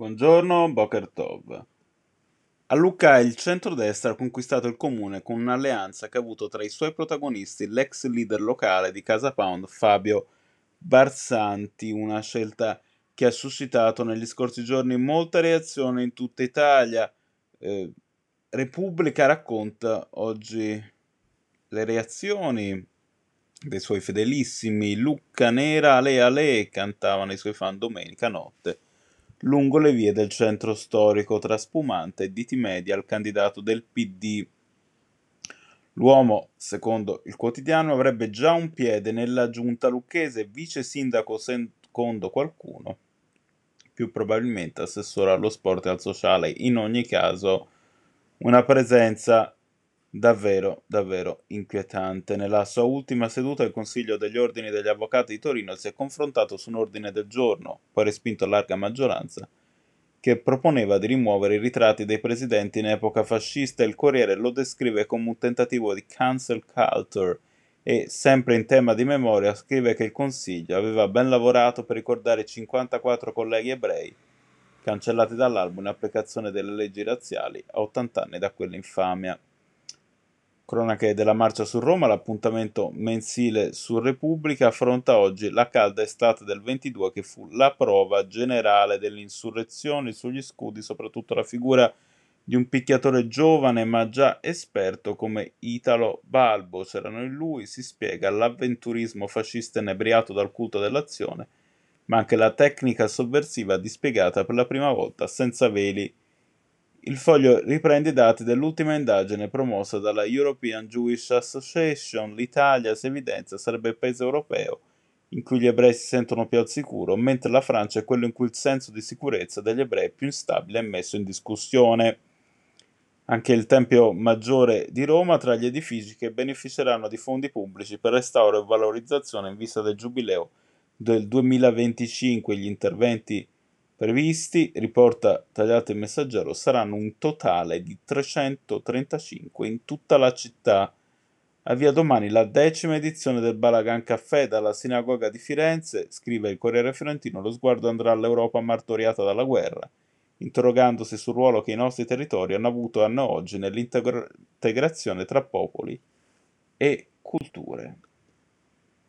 Buongiorno, Boker Tov. A Lucca il centrodestra ha conquistato il comune con un'alleanza che ha avuto tra i suoi protagonisti l'ex leader locale di Casa Pound Fabio Barsanti, una scelta che ha suscitato negli scorsi giorni molte reazioni in tutta Italia. Eh, Repubblica racconta oggi le reazioni dei suoi fedelissimi Lucca Nera Ale Ale cantavano i suoi fan domenica notte lungo le vie del centro storico tra spumante e diti media al candidato del PD. L'uomo, secondo il quotidiano, avrebbe già un piede nella giunta lucchese, vice sindaco secondo qualcuno, più probabilmente assessore allo sport e al sociale, in ogni caso una presenza davvero, davvero inquietante. Nella sua ultima seduta il Consiglio degli Ordini degli Avvocati di Torino si è confrontato su un ordine del giorno, poi respinto a larga maggioranza, che proponeva di rimuovere i ritratti dei presidenti in epoca fascista. Il Corriere lo descrive come un tentativo di cancel culture e, sempre in tema di memoria, scrive che il Consiglio aveva ben lavorato per ricordare i 54 colleghi ebrei cancellati dall'albo in applicazione delle leggi razziali a 80 anni da quell'infamia. Cronache della marcia su Roma, l'appuntamento mensile su Repubblica affronta oggi la calda estate del 22 che fu la prova generale delle insurrezioni sugli scudi, soprattutto la figura di un picchiatore giovane ma già esperto come Italo Balbo. C'erano in lui, si spiega, l'avventurismo fascista inebriato dal culto dell'azione, ma anche la tecnica sovversiva dispiegata per la prima volta senza veli il foglio riprende i dati dell'ultima indagine promossa dalla European Jewish Association. L'Italia, si evidenzia, sarebbe il paese europeo in cui gli ebrei si sentono più al sicuro, mentre la Francia è quello in cui il senso di sicurezza degli ebrei è più instabile e messo in discussione. Anche il Tempio Maggiore di Roma tra gli edifici che beneficeranno di fondi pubblici per restauro e valorizzazione in vista del giubileo del 2025. Gli interventi previsti, riporta tagliato il messaggero, saranno un totale di 335 in tutta la città. Avvia domani la decima edizione del Balagan Caffè dalla sinagoga di Firenze, scrive il Corriere Fiorentino, lo sguardo andrà all'Europa martoriata dalla guerra, interrogandosi sul ruolo che i nostri territori hanno avuto e hanno oggi nell'integrazione tra popoli e culture.